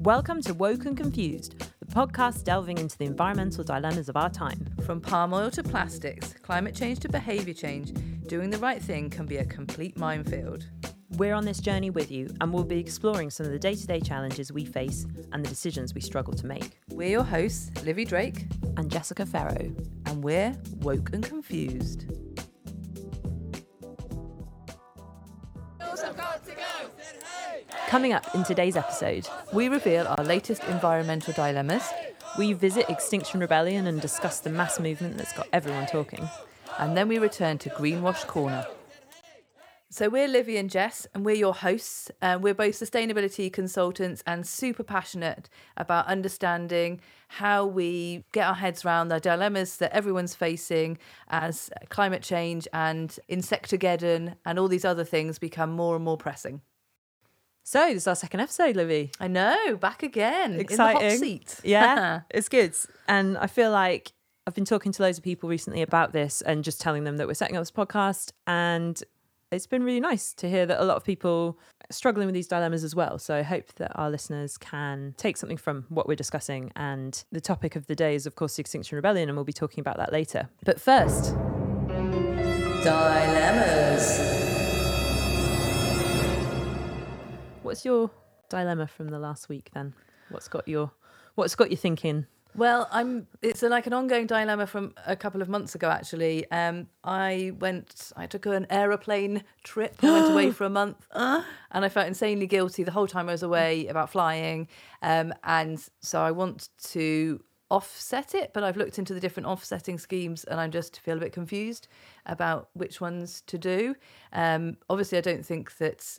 Welcome to Woke and Confused, the podcast delving into the environmental dilemmas of our time. From palm oil to plastics, climate change to behaviour change, doing the right thing can be a complete minefield. We're on this journey with you, and we'll be exploring some of the day to day challenges we face and the decisions we struggle to make. We're your hosts, Livy Drake, And Jessica Farrow. and we're woke and confused. Coming up in today's episode, We reveal our latest environmental dilemmas, we visit Extinction Rebellion and discuss the mass movement that's got everyone talking. and then we return to Greenwash Corner. So we're Livy and Jess, and we're your hosts. Uh, we're both sustainability consultants and super passionate about understanding how we get our heads around the dilemmas that everyone's facing as climate change and insectageddon and all these other things become more and more pressing. So, this is our second episode, Livy. I know, back again in the Exciting. hot seat. Yeah, it's good. And I feel like I've been talking to loads of people recently about this and just telling them that we're setting up this podcast. And it's been really nice to hear that a lot of people are struggling with these dilemmas as well. So I hope that our listeners can take something from what we're discussing. And the topic of the day is, of course, the Extinction Rebellion, and we'll be talking about that later. But first, Dilemmas. What's your dilemma from the last week then? What's got your what's got you thinking? Well, I'm. It's like an ongoing dilemma from a couple of months ago. Actually, um, I went. I took an aeroplane trip. I went away for a month, and I felt insanely guilty the whole time I was away about flying. Um, and so I want to offset it, but I've looked into the different offsetting schemes, and I just feel a bit confused about which ones to do. Um, obviously, I don't think that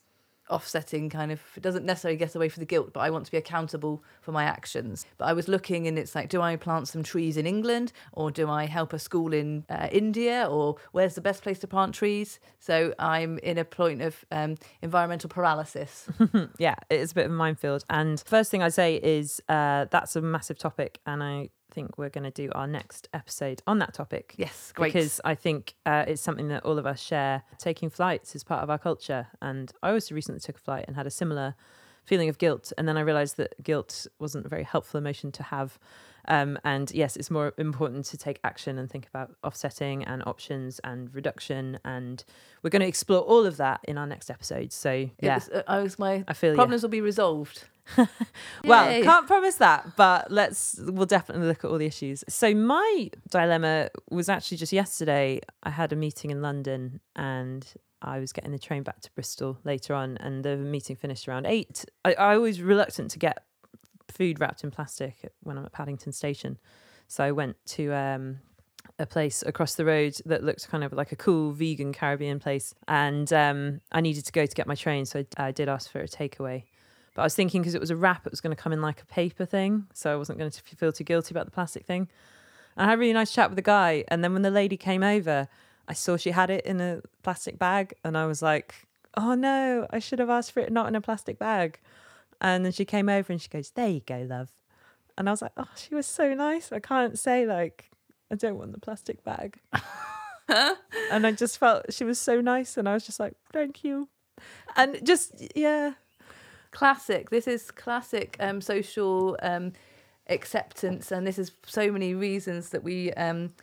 offsetting kind of it doesn't necessarily get away from the guilt but i want to be accountable for my actions. But i was looking and it's like do i plant some trees in england or do i help a school in uh, india or where's the best place to plant trees? So i'm in a point of um, environmental paralysis. Yeah, it is a bit of a minefield. And first thing I say is uh, that's a massive topic, and I think we're going to do our next episode on that topic. yes great Because I think uh, it's something that all of us share. Taking flights is part of our culture. And I also recently took a flight and had a similar feeling of guilt. And then I realized that guilt wasn't a very helpful emotion to have. Um, and yes, it's more important to take action and think about offsetting and options and reduction. And we're going to explore all of that in our next episode. So, yeah. was- uh, I was my I feel problems will be resolved Well, Yay. can't promise that, but let's we'll definitely look at all the issues. So my dilemma was actually just yesterday. I had a meeting in London and I was getting the train back to Bristol later on and the meeting finished around eight. I, I was reluctant to get food wrapped in plastic when I'm at Paddington Station. So I went to um a place across the road that looked kind of like a cool vegan Caribbean place, and um, I needed to go to get my train, so I, I did ask for a takeaway. But I was thinking because it was a wrap, it was going to come in like a paper thing, so I wasn't going to feel too guilty about the plastic thing. And I had a really nice chat with the guy, and then when the lady came over, I saw she had it in a plastic bag, and I was like, "Oh no, I should have asked for it not in a plastic bag." And then she came over and she goes, "There you go, love." And I was like, "Oh, she was so nice. I can't say like I don't want the plastic bag." and I just felt she was so nice, and I was just like, "Thank you." And just yeah, classic. This is classic um social um acceptance and this is so many reasons that we um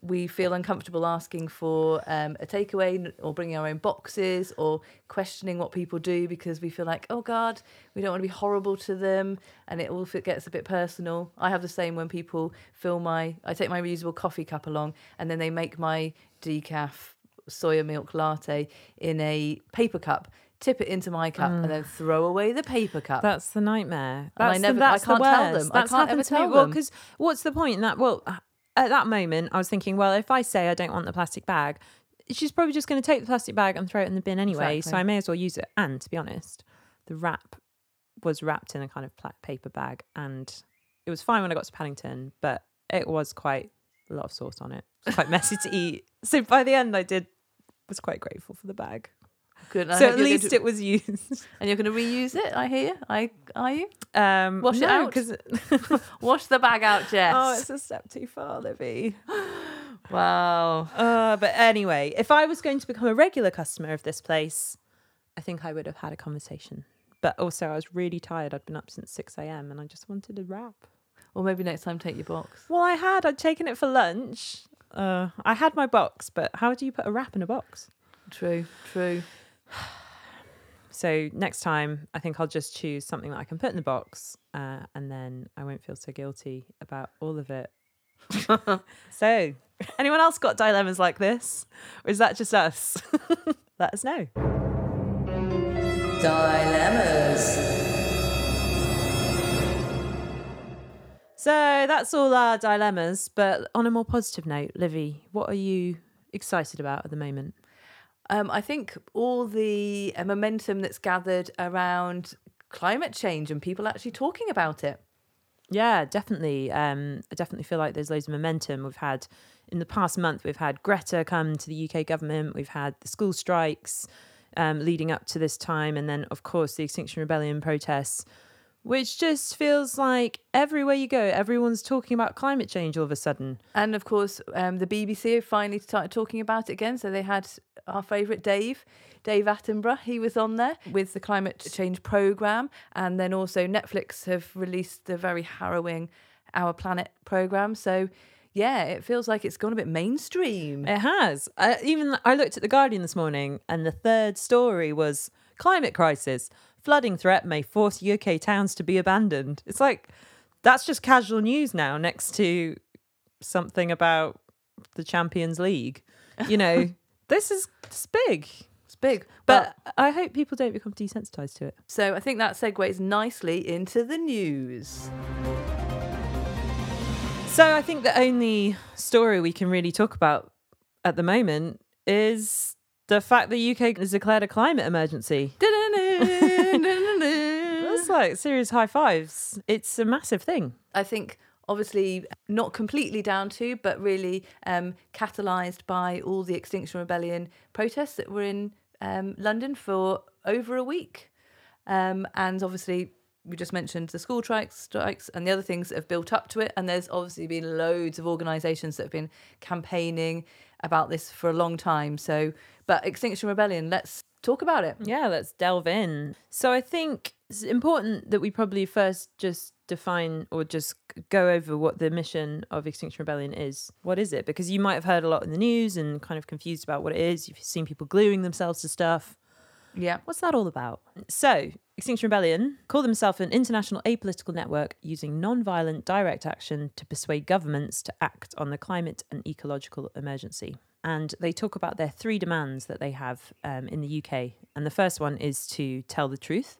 we feel uncomfortable asking for um, a takeaway or bringing our own boxes or questioning what people do because we feel like oh god we don't want to be horrible to them and it all gets a bit personal. I have the same when people fill my i take my reusable coffee cup along and then they make my decaf soya milk latte in a paper cup tip it into my cup and mm. then throw away the paper cup That's the nightmare. And I That's never- the, I can't the tell them. I That's can't happened ever to me. tell Well, because what's the point in that? Well, at that moment, I was thinking, well, if I say I don't want the plastic bag, she's probably just going to take the plastic bag and throw it in the bin anyway. So I may as well use it. And to be honest, the wrap was wrapped in a kind of pla- paper bag, and it was fine when I got to Paddington, but it was quite a lot of sauce on it. It was quite messy to eat. So by the end, I did was quite grateful for the bag. Good. So at least to- it was used. and you're going to reuse it. I hear. I are you? Um, Wash it no, out? 'cause- Wash the bag out, Jess. Oh, it's a step too far, Livy. wow. Uh, but anyway, if I was going to become a regular customer of this place, I think I would have had a conversation But also, I was really tired. I'd been up since 6 a.m. and I just wanted a wrap. Or maybe next time take your box. Well, I had. I'd taken it for lunch. Uh, I had my box, but how do you put a wrap in a box? True, true. So next time, I think I'll just choose something that I can put in the box, uh, and then I won't feel so guilty about all of it. so, anyone else got dilemmas like this, or is that just us? Let us know. Dilemmas. So that's all our dilemmas. But on a more positive note, Livy, what are you excited about at the moment? Um, I think all the uh, momentum that's gathered around climate change and people actually talking about it. Yeah, definitely. Um, I definitely feel like there's loads of momentum. We've had in the past month, we've had Greta come to the UK government. We've had the school strikes um, leading up to this time, and then of course the Extinction Rebellion protests, which just feels like everywhere you go, everyone's talking about climate change all of a sudden. And of course, um, the BBC have finally started talking about it again. So they had our favourite Dave, Dave Attenborough. He was on there with the climate change programme. And then also Netflix have released the very harrowing Our Planet programme. So yeah, it feels like it's gone a bit mainstream. It has. I, even I looked at the Guardian this morning, and the third story was climate crisis. Flooding threat may force UK towns to be abandoned. It's like that's just casual news now, next to something about the Champions League. You know, this is it's big. It's big. But I hope people don't become desensitized to it. So I think that segues nicely into the news. So I think the only story we can really talk about at the moment is the fact that the UK has declared a climate emergency. That's like serious high fives. It's a massive thing. I think obviously not completely down to, but really um, catalysed by all the Extinction Rebellion protests that were in um, London for over a week. Um, and obviously, we just mentioned the school strikes, strikes and the other things that have built up to it. And there's obviously been loads of organisations that have been campaigning about this for a long time. So, but Extinction Rebellion, let's talk about it. Yeah, let's delve in. So I think it's important that we probably first just define or just go over what the mission of Extinction Rebellion is. What is it? Because you might have heard a lot in the news and kind of confused about what it is. You've seen people gluing themselves to stuff. Yeah. What's that all about? So, Extinction Rebellion call themselves an international apolitical network using non-violent direct action to persuade governments to act on the climate and ecological emergency. And they talk about their three demands that they have um, in the UK. And the first one is to tell the truth.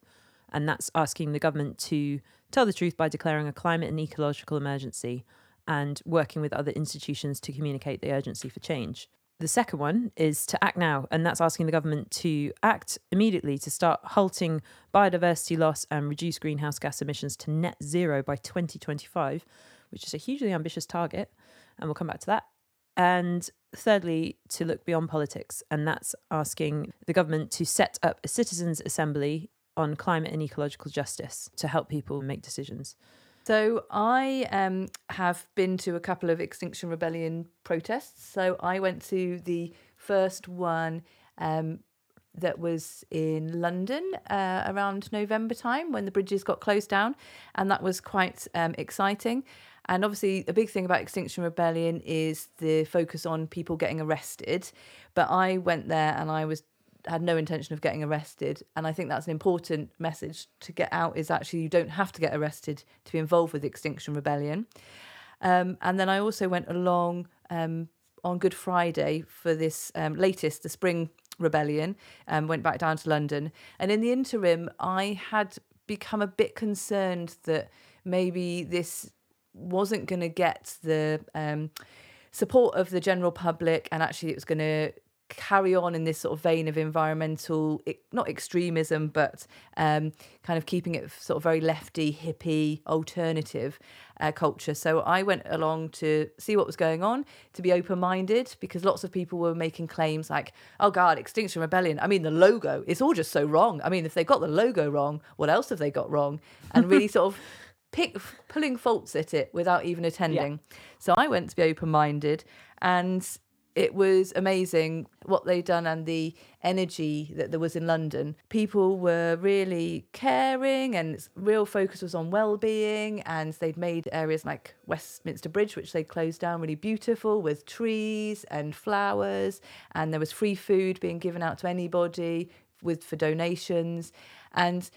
And that's asking the government to tell the truth by declaring a climate and ecological emergency and working with other institutions to communicate the urgency for change. The second one is to act now, and that's asking the government to act immediately to start halting biodiversity loss and reduce greenhouse gas emissions to net zero by 2025, which is a hugely ambitious target. And we'll come back to that. And thirdly, to look beyond politics, and that's asking the government to set up a citizens' assembly on climate and ecological justice to help people make decisions. So I um, have been to a couple of Extinction Rebellion protests. So I went to the first one um, that was in London uh, around November time when the bridges got closed down, and that was quite um, exciting. And obviously, a big thing about Extinction Rebellion is the focus on people getting arrested. But I went there and I was had no intention of getting arrested. And i think that's an important message to get out is actually you don't have to get arrested to be involved with the extinction rebellion. Um, and then i also went along um, on good friday for this um, latest the spring rebellion and went back down to london. And in the interim i had become a bit concerned that maybe this wasn't going to get the um, support of the general public and actually it was going to carry on in this sort of vein of environmental not extremism but um, kind of keeping it sort of very lefty hippie alternative uh, culture so i went along to see what was going on to be open-minded because lots of people were making claims like oh god extinction rebellion i mean the logo it's all just so wrong i mean if they got the logo wrong what else have they got wrong and really sort of pick pulling faults at it without even attending. Yeah. So I went to be open minded and it was amazing what they'd done and the energy that there was in London. People were really caring and real focus was on well-being and they'd made areas like Westminster Bridge which they closed down really beautiful with trees and flowers and there was free food being given out to anybody with for donations and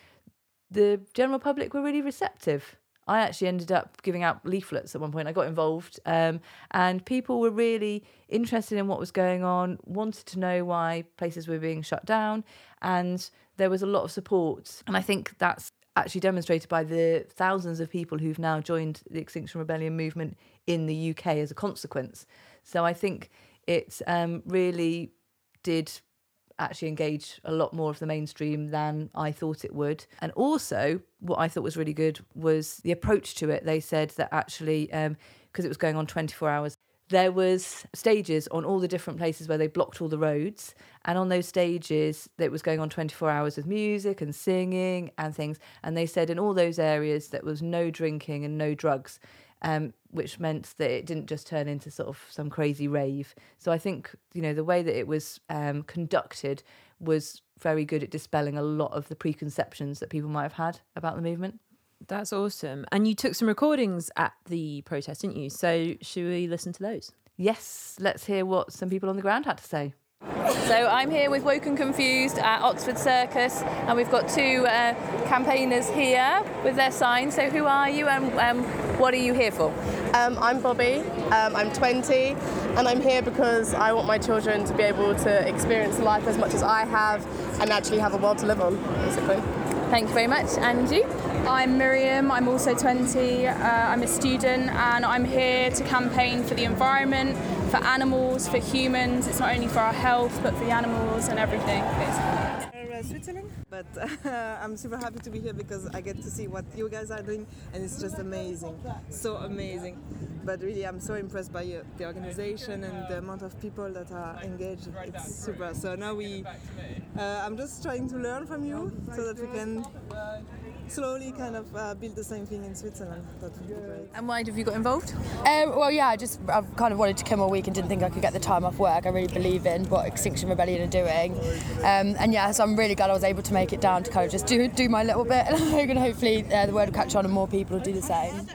the general public were really receptive. I actually ended up giving out leaflets at one point. I got involved, um, and people were really interested in what was going on, wanted to know why places were being shut down, and there was a lot of support. And I think that's actually demonstrated by the thousands of people who've now joined the Extinction Rebellion movement in the UK as a consequence. So I think it um, really did actually engage a lot more of the mainstream than I thought it would. And also, what I thought was really good was the approach to it. They said that actually, because um, it was going on 24 hours, there was stages on all the different places where they blocked all the roads and on those stages it was going on 24 hours with music and singing and things and they said in all those areas there was no drinking and no drugs um, which meant that it didn't just turn into sort of some crazy rave. So I think you know the way that it was um, conducted was very good at dispelling a lot of the preconceptions that people might have had about the movement. That's awesome. And you took some recordings at the protest, didn't you? So should we listen to those? Yes, let's hear what some people on the ground had to say. So I'm here with Woke and Confused at Oxford Circus, and we've got two uh, campaigners here with their signs. So who are you, and um, what are you here for? Um, I'm Bobby. Um, I'm 20, and I'm here because I want my children to be able to experience life as much as I have, and actually have a world to live on, basically. Thank you very much. And you? I'm Miriam, I'm also 20, uh, I'm a student, and I'm here to campaign for the environment, for animals, for humans. It's not only for our health, but for the animals and everything. Uh, Switzerland, but uh, I'm super happy to be here because I get to see what you guys are doing, and it's just amazing, so amazing. But really, I'm so impressed by uh, the organization and the amount of people that are engaged. It's super. So now we, uh, I'm just trying to learn from you so that we can slowly kind of uh, build the same thing in Switzerland. That would be great. And why have you got involved? Um, well, yeah, I just I've kind of wanted to come all week and didn't think I could get the time off work. I really believe in what Extinction Rebellion are doing, um, and yeah, so I'm really glad I was able to make it down to kind of just do do my little bit, and hopefully uh, the word will catch on and more people will do the same.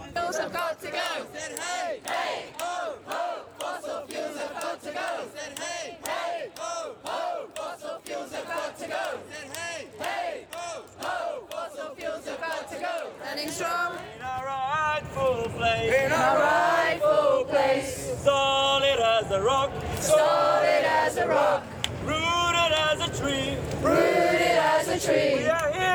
Standing strong in our rightful place. In our rightful place. Solid as a rock. Solid as a rock. Rooted as a tree. Rooted as a tree.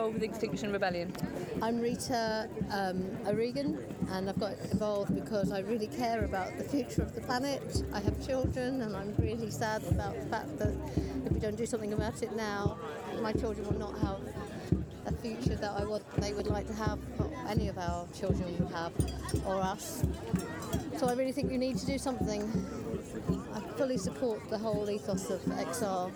Involved with Extinction Rebellion. I'm Rita um, O'Regan, and I've got involved because I really care about the future of the planet. I have children, and I'm really sad about the fact that if we don't do something about it now, my children will not have a future that I would they would like to have, or any of our children would have, or us. So I really think we need to do something. I fully support the whole ethos of XR.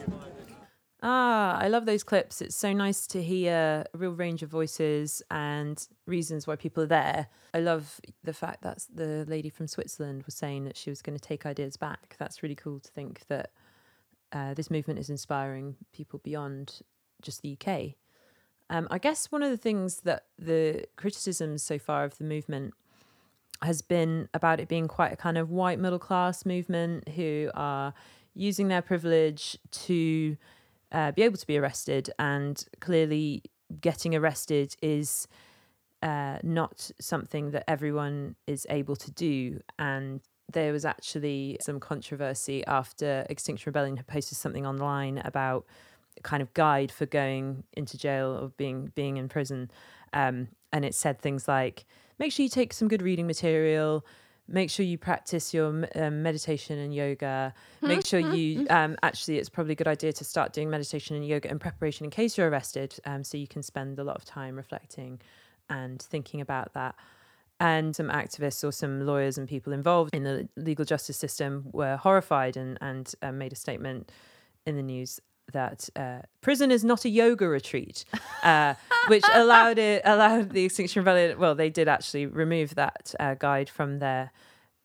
Ah, I love those clips. It's so nice to hear a real range of voices and reasons why people are there. I love the fact that the lady from Switzerland was saying that she was going to take ideas back. That's really cool to think that uh, this movement is inspiring people beyond just the UK. Um, I guess one of the things that the criticisms so far of the movement has been about it being quite a kind of white middle class movement who are using their privilege to uh, be able to be arrested, and clearly getting arrested is uh, not something that everyone is able to do. And there was actually some controversy after Extinction Rebellion had posted something online about a kind of guide for going into jail or being being in prison, um, and it said things like, "Make sure you take some good reading material." Make sure you practice your um, meditation and yoga. Make sure you um, actually it's probably a good idea to start doing meditation and yoga in preparation in case you're arrested um, so you can spend a lot of time reflecting and thinking about that. And some activists or some lawyers and people involved in the legal justice system were horrified and, and uh, made a statement in the news that uh, prison is not a yoga retreat, uh, which allowed it allowed the Extinction Rebellion. Well, they did actually remove that uh, guide from their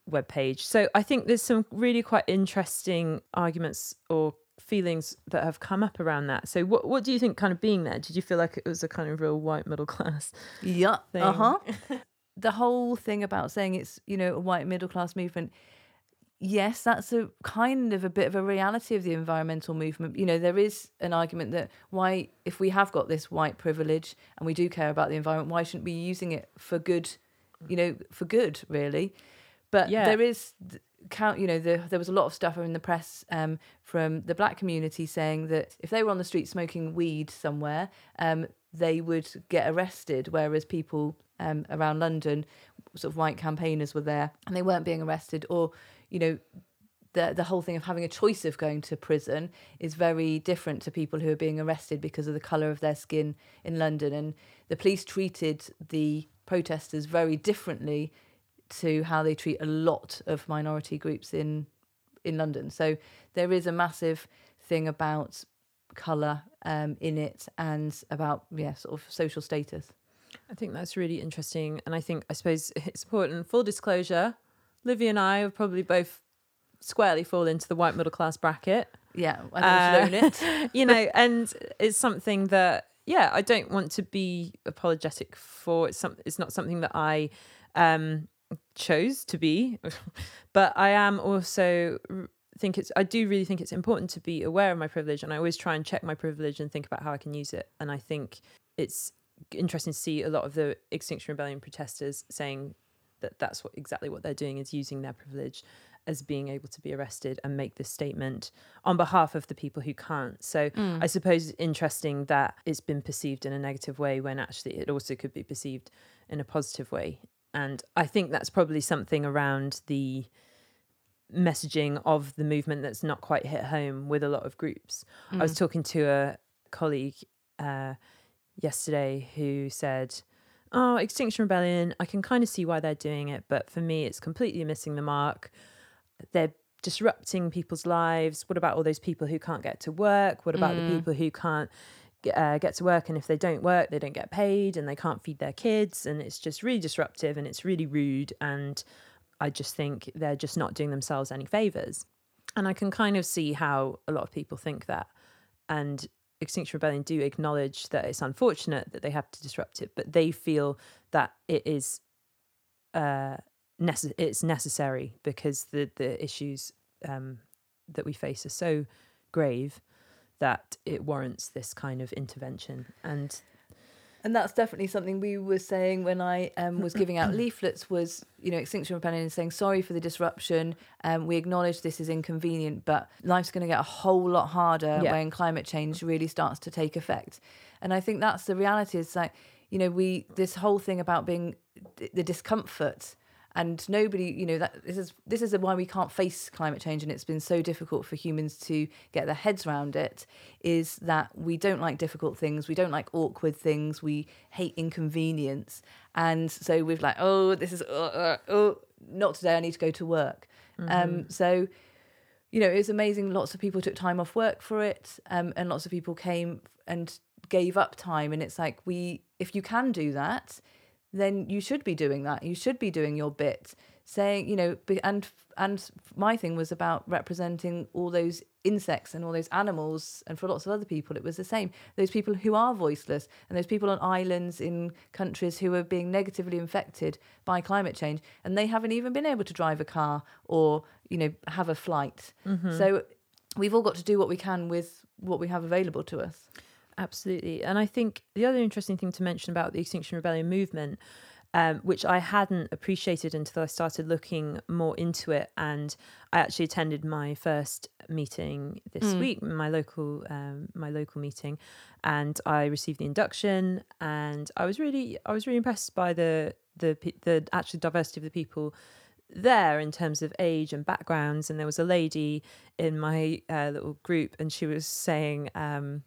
webpage. So I think there's some really quite interesting arguments or feelings that have come up around that. So what what do you think kind of being there? Did you feel like it was a kind of real white middle class? Yeah. Uh huh. the whole thing about saying it's you know a white middle class movement. Yes, that's a kind of a bit of a reality of the environmental movement. You know, there is an argument that why, if we have got this white privilege and we do care about the environment, why shouldn't we be using it for good? You know, for good, really. But Yeah. there is count. You know, the, there was a lot of stuff in the press um, from the black community saying that if they were on the street smoking weed somewhere, um, they would get arrested. Whereas people um, around London, sort of white campaigners, were there and they weren't being arrested. Or, you know, the the whole thing of having a choice of going to prison is very different to people who are being arrested because of the color of their skin in London. And the police treated the protesters very differently to how they treat a lot of minority groups in in London. So there is a massive thing about color um, in it and about yeah sort of social status. I think that's really interesting. And I think, I suppose it's important. Full disclosure Livy and I have probably both squarely fall into the white middle class bracket. Yeah, I think should own it. you know, and it's something that, yeah, I don't want to be apologetic for. It's, some, it's not something that I um, chose to be, but I am also think it's I do really think it's important to be aware of my privilege and I always try and check my privilege and think about how I can use it and I think it's interesting to see a lot of the Extinction Rebellion protesters saying that that's what exactly what they're doing is using their privilege as being able to be arrested and make this statement on behalf of the people who can't. So I suppose it's interesting that it's been perceived in a negative way when actually it also could be perceived in a positive way. And I think that's probably something around the messaging of the movement that's not quite hit home with a lot of groups. I was talking to a colleague uh, yesterday who said, Oh, Extinction Rebellion, I can kind of see why they're doing it, but for me, it's completely missing the mark. They're disrupting people's lives. What about all those people who can't get to work? What about the people who can't get, uh, get to work? And if they don't work, they don't get paid and they can't feed their kids. And it's just really disruptive and it's really rude. And I just think they're just not doing themselves any favors. And I can kind of see how a lot of people think that. And Extinction Rebellion do acknowledge that it's unfortunate that they have to disrupt it, but they feel that it is uh, nece- it's necessary because the the issues um, that we face are so grave that it warrants this kind of intervention. And And that's definitely something we were saying when I um, was giving out leaflets was, you know, Extinction Rebellion is saying sorry for the disruption. Um, we acknowledge this is inconvenient, but life's going to get a whole lot harder Yeah. when climate change really starts to take effect. And I think that's the reality. It's like, you know, we this whole thing about being the discomfort and nobody you know that this is this is why we can't face climate change and it's been so difficult for humans to get their heads around it is that we don't like difficult things. We don't like awkward things. We hate inconvenience. And so we've like oh this is uh, uh, oh not today. I need to go to work. Um so you know, it was amazing. Lots of people took time off work for it, um, and lots of people came and gave up time. And it's like, we, if you can do that, then you should be doing that. You should be doing your bit, saying, you know, and and my thing was about representing all those insects and all those animals, and for lots of other people, it was the same. Those people who are voiceless, and those people on islands in countries who are being negatively infected by climate change, and they haven't even been able to drive a car or you know have a flight. Mm-hmm. So we've all got to do what we can with what we have available to us. Absolutely. And I think the other interesting thing to mention about the Extinction Rebellion movement, um, which I hadn't appreciated until I started looking more into it, and I actually attended my first meeting this week, my local um, my local meeting, and I received the induction, and I was really I was really impressed by the the the actual diversity of the people there in terms of age and backgrounds. And there was a lady in my uh, little group, and she was saying. Um,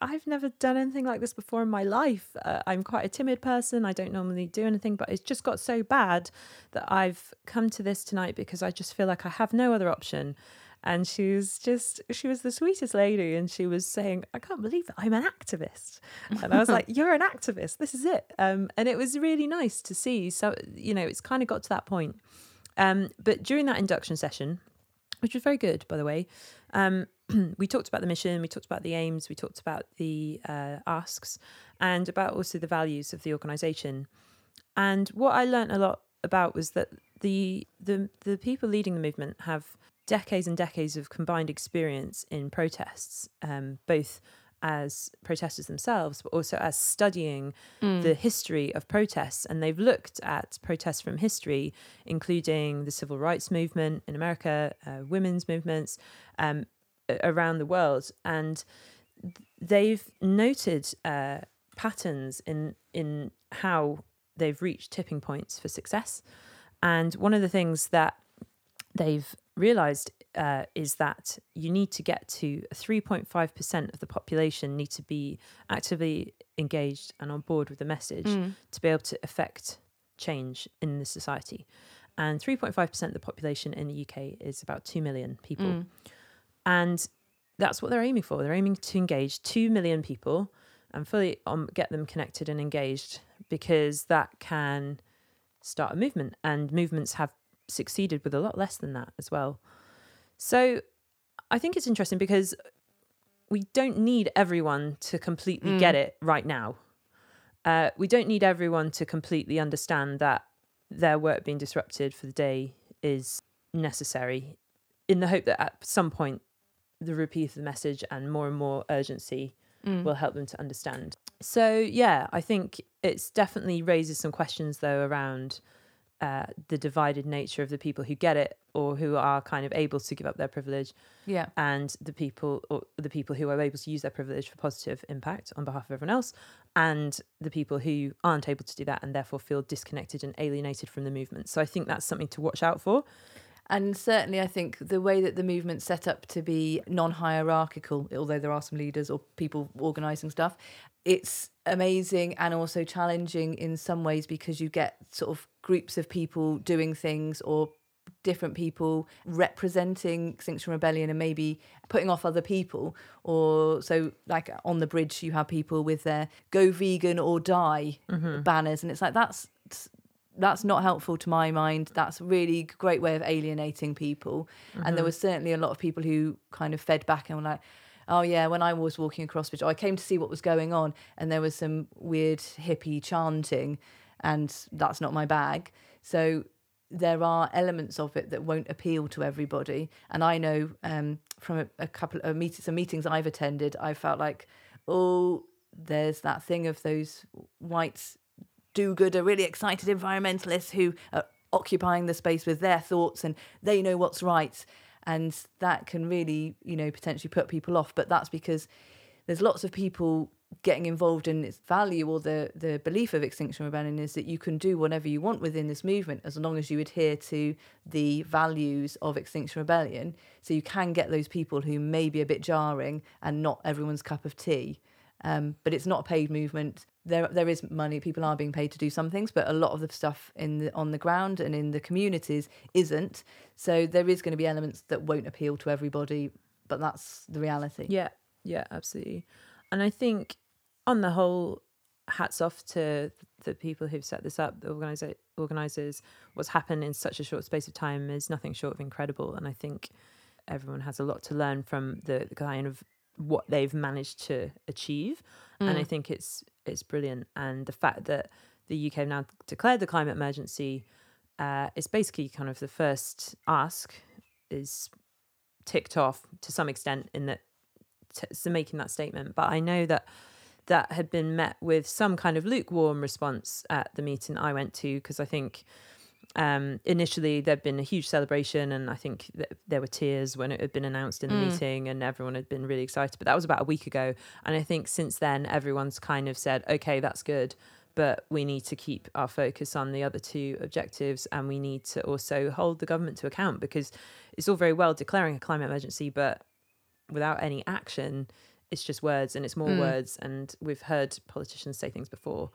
I've never done anything like this before in my life. Uh, I'm quite a timid person. I don't normally do anything, but it's just got so bad that I've come to this tonight because I just feel like I have no other option. and she was just she was the sweetest lady and she was saying i can't believe it i'm an activist and i was like you're an activist this is it um, and it was really nice to see so you know it's kind of got to that point um, but during that induction session which was very good by the way um, we talked about the mission we talked about the aims we talked about the uh, asks and about also the values of the organization and what i learned a lot about was that the the the people leading the movement have decades and decades of combined experience in protests, um, both as protesters themselves, but also as studying the history of protests. And they've looked at protests from history, including the civil rights movement in America, uh, women's movements um, around the world, and they've noted uh, patterns in in how they've reached tipping points for success. And one of the things that they've realized uh, is that you need to get to 3.5% of the population need to be actively engaged and on board with the message to be able to affect change in the society. And 3.5% of the population in the UK is about 2 million people. And that's what they're aiming for. They're aiming to engage 2 million people and fully um, get them connected and engaged because that can start a movement. And movements have succeeded with a lot less than that as well. So I think it's interesting because we don't need everyone to completely get it right now. Uh, we don't need everyone to completely understand that their work being disrupted for the day is necessary in the hope that at some point the repeat of the message and more and more urgency will help them to understand. So yeah, I think it's definitely raises some questions though around uh, the divided nature of the people who get it or who are kind of able to give up their privilege Yeah. and the people or the people who are able to use their privilege for positive impact on behalf of everyone else and the people who aren't able to do that and therefore feel disconnected and alienated from the movement so i think that's something to watch out for And certainly, I think the way that the movement's set up to be non hierarchical, although there are some leaders or people organising stuff, it's amazing and also challenging in some ways because you get sort of groups of people doing things or different people representing Extinction Rebellion and maybe putting off other people. Or so, like on the bridge, you have people with their go vegan or die mm-hmm. banners. And it's like, that's that's not helpful to my mind. That's a really great way of alienating people. And there was certainly a lot of people who kind of fed back and were like, oh yeah, when I was walking across Bridge, I came to see what was going on, and there was some weird hippie chanting, and that's not my bag. So there are elements of it that won't appeal to everybody. And I know um, from a, a couple of meetings, some meetings I've attended, I felt like, oh, there's that thing of those whites do-gooder, really excited environmentalists who are occupying the space with their thoughts and they know what's right. And that can really, you know, potentially put people off. But that's because there's lots of people getting involved in its value or the the belief of Extinction Rebellion is that you can do whatever you want within this movement as long as you adhere to the values of Extinction Rebellion. So you can get those people who may be a bit jarring and not everyone's cup of tea. Um, but it's not a paid movement. There, there is money. People are being paid to do some things, but a lot of the stuff in the on the ground and in the communities isn't. So there is going to be elements that won't appeal to everybody, but that's the reality. Yeah, yeah, absolutely. And I think on the whole, hats off to the people who've set this up, the organizer, organizers. What's happened in such a short space of time is nothing short of incredible. And I think everyone has a lot to learn from the, the kind of what they've managed to achieve. And I mm. think it's it's brilliant. And the fact that the UK now declared the climate emergency uh, is basically kind of the first ask is ticked off to some extent in that t- so making that statement. But I know that that had been met with some kind of lukewarm response at the meeting I went to because I think um, initially there'd been a huge celebration and I think that there were tears when it had been announced in the meeting and everyone had been really excited. But that was about a week ago, and I think since then everyone's kind of said, "Okay, that's good." But we need to keep our focus on the other two objectives, and we need to also hold the government to account because it's all very well declaring a climate emergency, but without any action, it's just words and it's more words. And we've heard politicians say things before.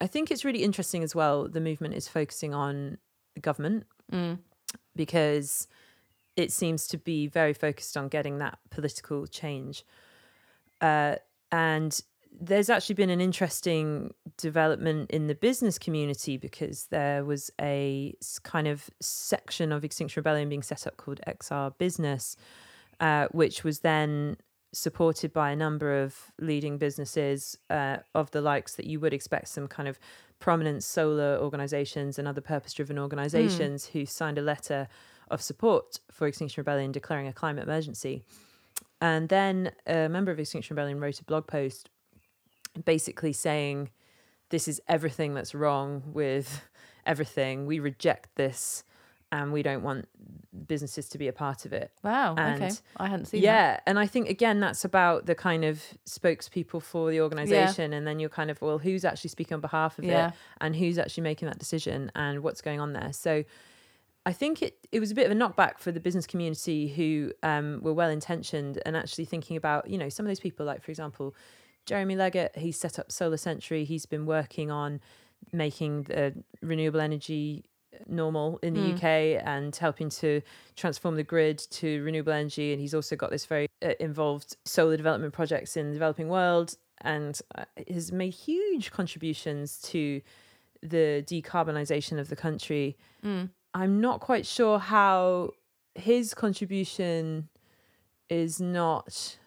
I think it's really interesting as well. The movement is focusing on the government because it seems to be very focused on getting that political change. Uh, and there's actually been an interesting development in the business community because there was a kind of section of Extinction Rebellion being set up called XR Business, uh, which was then supported by a number of leading businesses uh, of the likes that you would expect some kind of prominent solar organizations and other purpose driven organizations who signed a letter of support for Extinction Rebellion declaring a climate emergency. And then a member of Extinction Rebellion wrote a blog post basically saying, This is everything that's wrong with everything. We reject this and we don't want businesses to be a part of it. Wow. okay. I hadn't seen that. Yeah, and I think again that's about the kind of spokespeople for the organization, and then you're kind of well, who's actually speaking on behalf of Yeah. it, and who's actually making that decision, and what's going on there. So, I think it it was a bit of a knockback for the business community who um, were well intentioned and actually thinking about you know some of those people, like for example, Jeremy Leggett. He set up Solar Century. He's been working on making the renewable energy normal in the Mm. UK and helping to transform the grid to renewable energy. And he's also got this very uh, involved solar development projects in the developing world and uh, has made huge contributions to the decarbonisation of the country. Mm. I'm not quite sure how his contribution is not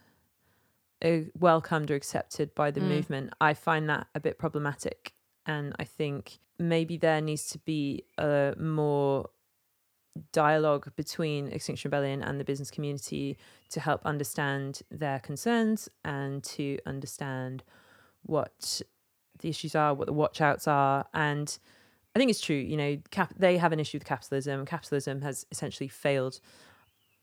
uh, welcomed or accepted by the Mm. movement. I find that a bit problematic. And I think maybe there needs to be a more dialogue between Extinction Rebellion and the business community to help understand their concerns and to understand what the issues are, what the watchouts are. And I think it's true, you know, cap- they have an issue with capitalism. Capitalism has essentially failed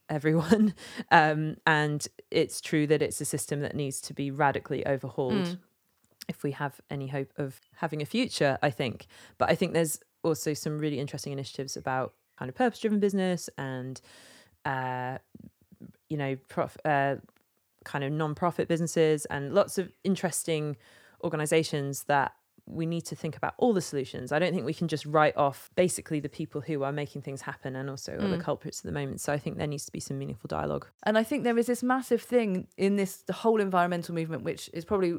everyone. Um, and it's true that it's a system that needs to be radically overhauled Mm. If we have any hope of having a future, I think. But I think there's also some really interesting initiatives about kind of purpose driven business and, uh, you know, prof- uh, kind of non profit businesses and lots of interesting organizations that we need to think about all the solutions. I don't think we can just write off basically the people who are making things happen and also are the Mm. culprits at the moment. So I think there needs to be some meaningful dialogue. And I think there is this massive thing in this the whole environmental movement, which is probably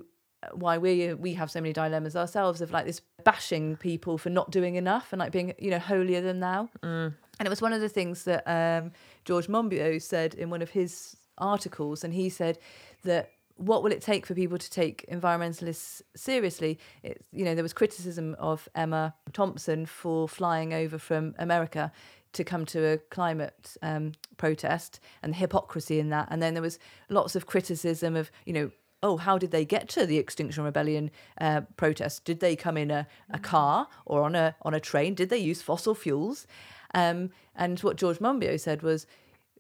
why we we have so many dilemmas ourselves of like this bashing people for not doing enough and like being you know holier than thou. Mm. And it was one of the things that um, George Monbiot said in one of his articles, and he said that what will it take for people to take environmentalists seriously? It, you know, there was criticism of Emma Thompson for flying over from America to come to a climate um, protest and the hypocrisy in that. And then there was lots of criticism of, you know, oh, how did they get to the Extinction Rebellion uh, protest? Did they come in a, a car or on a on a train? Did they use fossil fuels? Um, and what George Monbiot said was,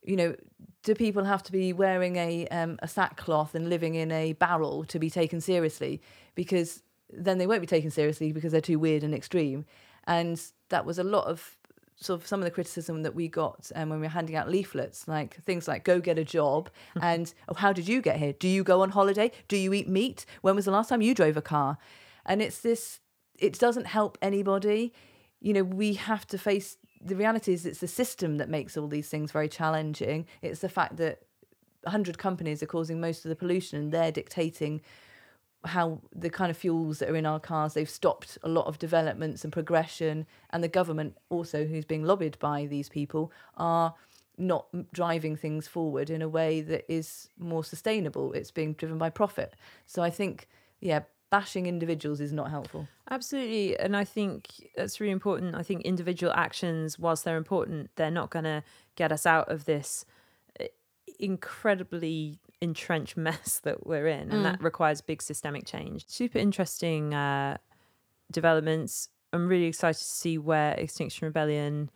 you know, do people have to be wearing a um, a sackcloth and living in a barrel to be taken seriously? Because then they won't be taken seriously because they're too weird and extreme. And that was a lot of sort of some of the criticism that we got um, when we were handing out leaflets, like things like "go get a job" and "oh, how did you get here? Do you go on holiday? Do you eat meat? When was the last time you drove a car?" And it's this. It doesn't help anybody. You know, we have to face the reality is it's the system that makes all these things very challenging. It's the fact that 100 companies are causing most of the pollution and they're dictating how the kind of fuels that are in our cars they've stopped a lot of developments and progression and the government also who's being lobbied by these people are not driving things forward in a way that is more sustainable it's being driven by profit so i think yeah bashing individuals is not helpful Absolutely. And I think that's really important. I think individual actions, whilst they're important, they're not going to get us out of this uh, incredibly entrenched mess that we're in. And that requires big systemic change. Super interesting uh, developments. I'm really excited to see where Extinction Rebellion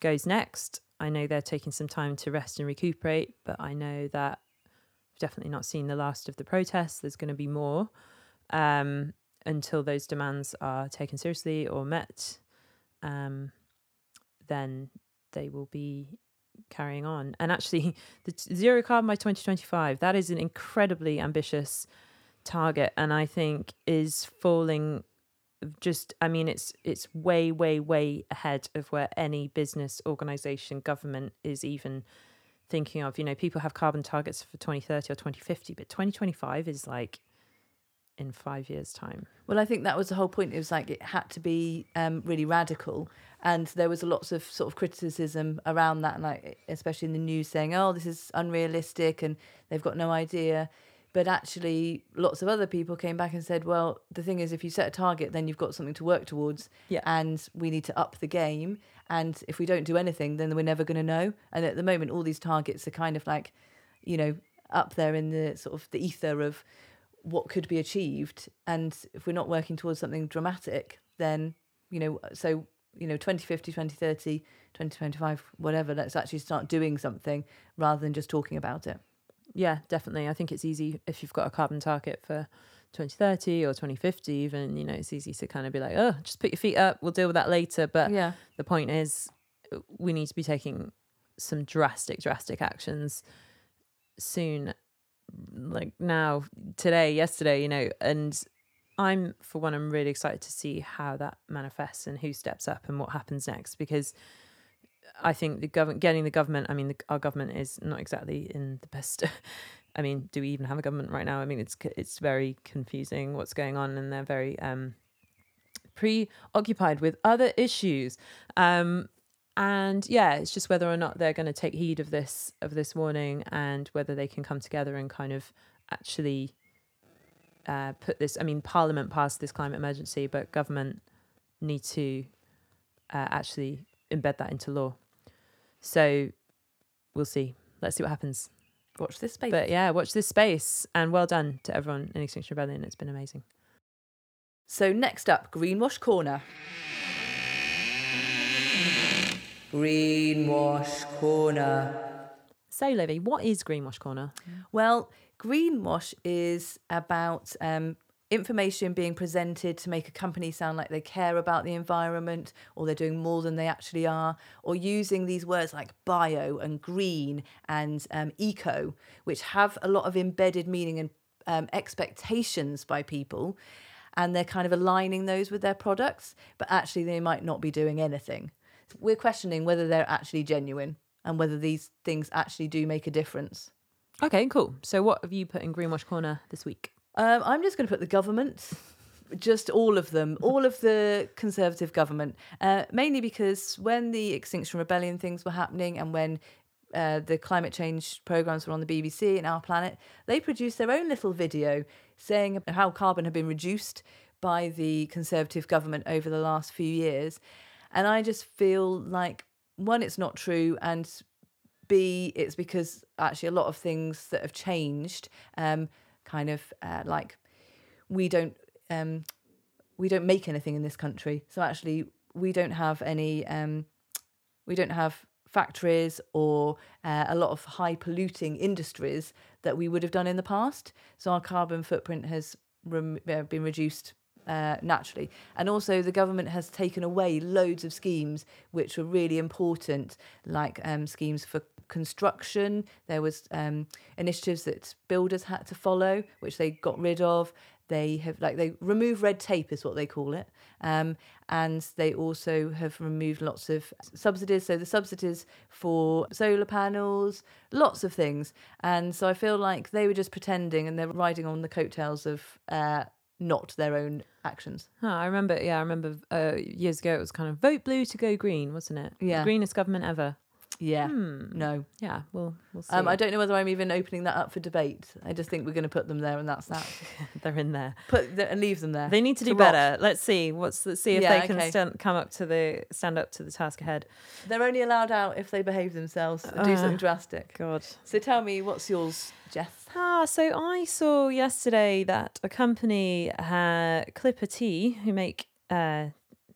goes next. I know they're taking some time to rest and recuperate, but I know that we've definitely not seen the last of the protests. There's going to be more. Um, until those demands are taken seriously or met, um, then they will be carrying on. And actually, the zero carbon by 2025, that is an incredibly ambitious target. And I think is falling just, I mean, it's, it's way, way, way ahead of where any business organization, government is even thinking of, you know, people have carbon targets for 2030 or 2050, but 2025 is like in five years' time. Well, I think that was the whole point. It was like it had to be um, really radical, and there was lots of sort of criticism around that, and like especially in the news saying, "Oh, this is unrealistic," and they've got no idea. But actually, lots of other people came back and said, "Well, the thing is, if you set a target, then you've got something to work towards, Yeah. and we need to up the game. And if we don't do anything, then we're never going to know. And at the moment, all these targets are kind of like, you know, up there in the sort of the ether of what could be achieved and if we're not working towards something dramatic then you know so you know 2050 2030 2025 whatever let's actually start doing something rather than just talking about it Yeah, definitely. I think it's easy if you've got a carbon target for 2030 or 2050, even, you know, it's easy to kind of be like, oh, just put your feet up. We'll deal with that later. But yeah the point is, we need to be taking some drastic, drastic actions soon, like now, today, yesterday, you know. And I'm, for one, I'm really excited to see how that manifests and who steps up and what happens next because. I think the government, getting the government. I mean, the, our government is not exactly in the best. I mean, do we even have a government right now? I mean, it's it's very confusing what's going on, and they're very um, preoccupied with other issues. Um, and yeah, it's just whether or not they're going to take heed of this of this warning, and whether they can come together and kind of actually uh, put this. I mean, Parliament passed this climate emergency, but government need to uh, actually embed that into law. So we'll see. Let's see what happens. watch this space But yeah, watch this space, and well done to everyone in Extinction Rebellion. It's been amazing. so next up greenwash corner greenwash corner So, Livy, what is Greenwash Corner? Well, greenwash is about um, information being presented to make a company sound like they care about the environment or they're doing more than they actually are, or using these words like bio and green and um, eco, which have a lot of embedded meaning and um, expectations by people. And they're kind of aligning those with their products, but actually they might not be doing anything. We're questioning whether they're actually genuine and whether these things actually do make a difference. Okay, cool. So, what have you put in Greenwash Corner this week? Um, I'm just going to put the government, just all of them, all of the Conservative government, uh, mainly because when the Extinction Rebellion things were happening and when uh, the climate change programs were on the BBC and Our Planet, they produced their own little video saying how carbon had been reduced by the Conservative government over the last few years. And I just feel like, one, it's not true, and B, it's because actually a lot of things that have changed, um, kind of uh, like we don't um, we don't make anything in this country. So actually, we don't have any um, we don't have factories or uh, a lot of high polluting industries that we would have done in the past. So our carbon footprint has rem- uh, been reduced uh, naturally. And also, the government has taken away loads of schemes which were really important, like um, schemes for construction. There was um, initiatives that builders had to follow, which they got rid of. They have like they remove red tape is what they call it, um, and they also have removed lots of subsidies. So the subsidies for solar panels, lots of things, and so I feel like they were just pretending and they're riding on the coattails of uh, not their own actions. Huh, I remember, yeah, I remember uh, years ago it was kind of vote blue to go green, wasn't it? The Yeah. greenest government ever. Yeah, Hmm. no, Yeah, we'll, we'll see. um, I don't know whether I'm even opening that up for debate. I just think we're going to put them there, and that's that. They're in there. Put the, and leave them there. They need to do rot. better. Let's see. What's let's see if Yeah, they can okay. stand, come up to the stand up to the task ahead. They're only allowed out if they behave themselves and do Uh, something drastic. God. So tell me, what's yours, Jess? Ah, so I saw yesterday that a company, uh, Clipper Tea, who make uh,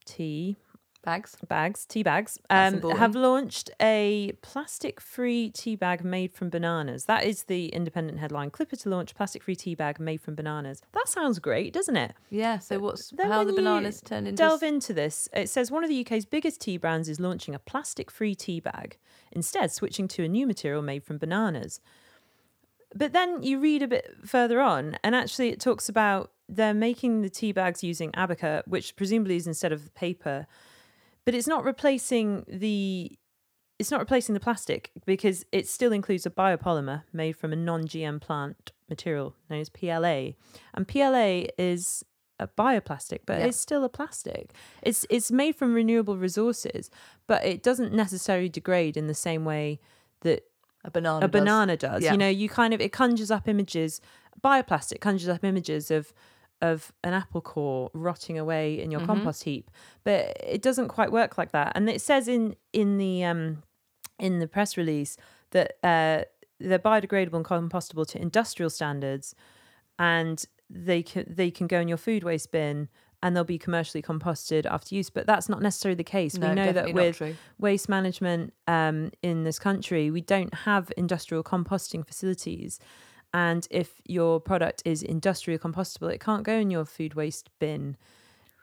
tea Bags. bags, tea bags, um, have launched a plastic-free tea bag made from bananas. That is the independent headline. Clipper to launch plastic-free tea bag made from bananas. That sounds great, doesn't it? Yeah. So what's Then how the bananas turn into? Delve into this. It says one of the UK's biggest tea brands is launching a plastic-free tea bag, instead switching to a new material made from bananas. But then you read a bit further on, and actually it talks about they're making the tea bags using abaca, which presumably is instead of paper, but it's not replacing the it's not replacing the plastic because it still includes a biopolymer made from a non-GM plant material known as PLA, and PLA is a bioplastic, but Yeah. it's still a plastic. It's it's made from renewable resources, but it doesn't necessarily degrade in the same way that A banana. a does. banana does. Yeah. You know, you kind of it conjures up images. Bioplastic conjures up images of of an apple core rotting away in your Mm-hmm. compost heap, but it doesn't quite work like that. And it says in in the um in the press release that uh, they're biodegradable and compostable to industrial standards, and they can they can go in your food waste bin. And they'll be commercially composted after use, but that's not necessarily the case. No, we know that with waste management um, in this country, we don't have industrial composting facilities. And if your product is industrial compostable, it can't go in your food waste bin.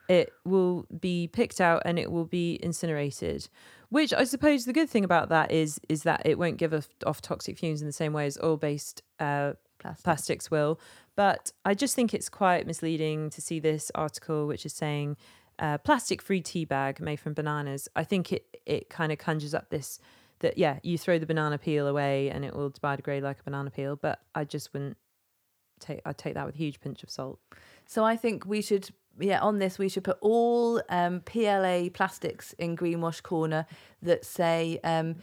It will be picked out and it will be incinerated. Which I suppose the good thing about that is is that it won't give off, toxic fumes in the same way as oil based uh, Plastic. plastics will. But I just think it's quite misleading to see this article, which is saying uh, plastic free tea bag made from bananas. I think it, it kind of conjures up this that, yeah, you throw the banana peel away and it will biodegrade like a banana peel. But I just wouldn't take, I'd take that with a huge pinch of salt. So I think we should, yeah, on this we should put all um, PLA plastics in Greenwash Corner that say um,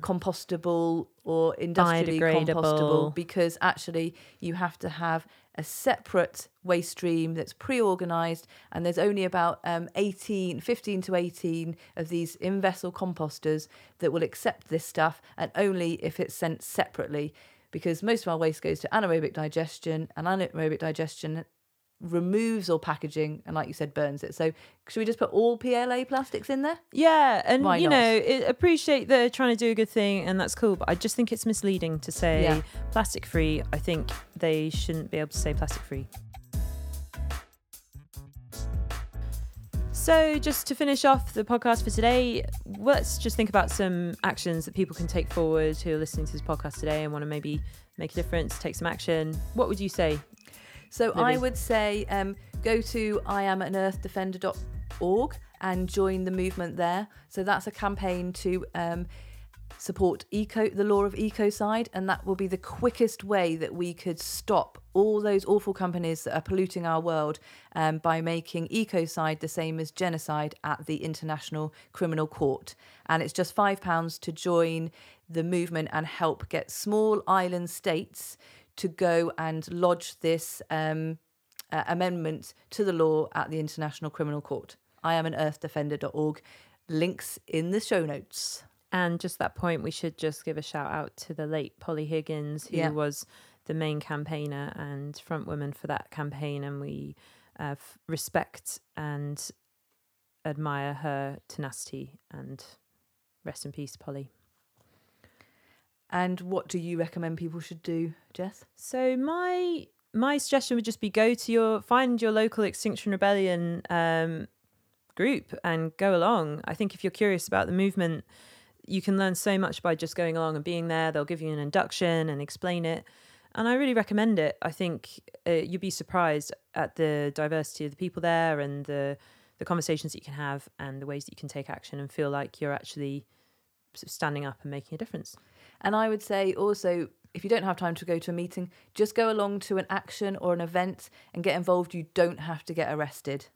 compostable or industrially compostable because actually you have to have a separate waste stream that's pre-organized and there's only about um, 18 15 to 18 of these in-vessel composters that will accept this stuff and only if it's sent separately because most of our waste goes to anaerobic digestion and anaerobic digestion removes all packaging and like you said burns it so should we just put all pla plastics in there Yeah, and Why you not? know, it, appreciate they're trying to do a good thing, and that's cool. But I just think it's misleading to say Yeah. plastic free. I think they shouldn't be able to say plastic free. So, just to finish off the podcast for today, let's just think about some actions that people can take forward who are listening to this podcast today and want to maybe make a difference, take some action. What would you say? So I would say um, go to iamanearthdefender.org and join the movement there. So that's a campaign to um, support eco, the law of ecocide, and that will be the quickest way that we could stop all those awful companies that are polluting our world um, by making ecocide the same as genocide at the International Criminal Court. And it's just five pounds to join the movement and help get small island states to go and lodge this um, uh, amendment to the law at the International Criminal Court. I am an earthdefender.org. Links in the show notes. And just that point, we should just give a shout out to the late Polly Higgins, who Yeah. was the main campaigner and front woman for that campaign. And we uh, f- respect and admire her tenacity. And rest in peace, Polly. And what do you recommend people should do, Jess? So my my suggestion would just be go to your find your local Extinction Rebellion um, group and go along. I think if you're curious about the movement, you can learn so much by just going along and being there. They'll give you an induction and explain it, and I really recommend it. I think uh, you'd be surprised at the diversity of the people there and the the conversations that you can have and the ways that you can take action and feel like you're actually standing up and making a difference. And I would say also, if you don't have time to go to a meeting, just go along to an action or an event and get involved. You don't have to get arrested.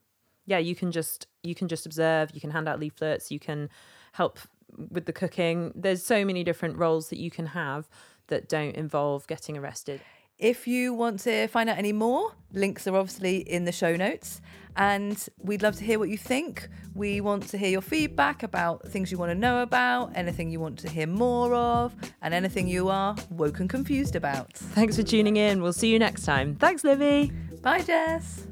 yeah you can just you can just observe you can hand out leaflets you can help with the cooking there's so many different roles that you can have that don't involve getting arrested If you want to find out any more, links are obviously in the show notes. And we'd love to hear what you think. We want to hear your feedback about things you want to know about, anything you want to hear more of, and anything you are woke and confused about. thanks for tuning in we'll see you next time thanks livy Bye, Jess.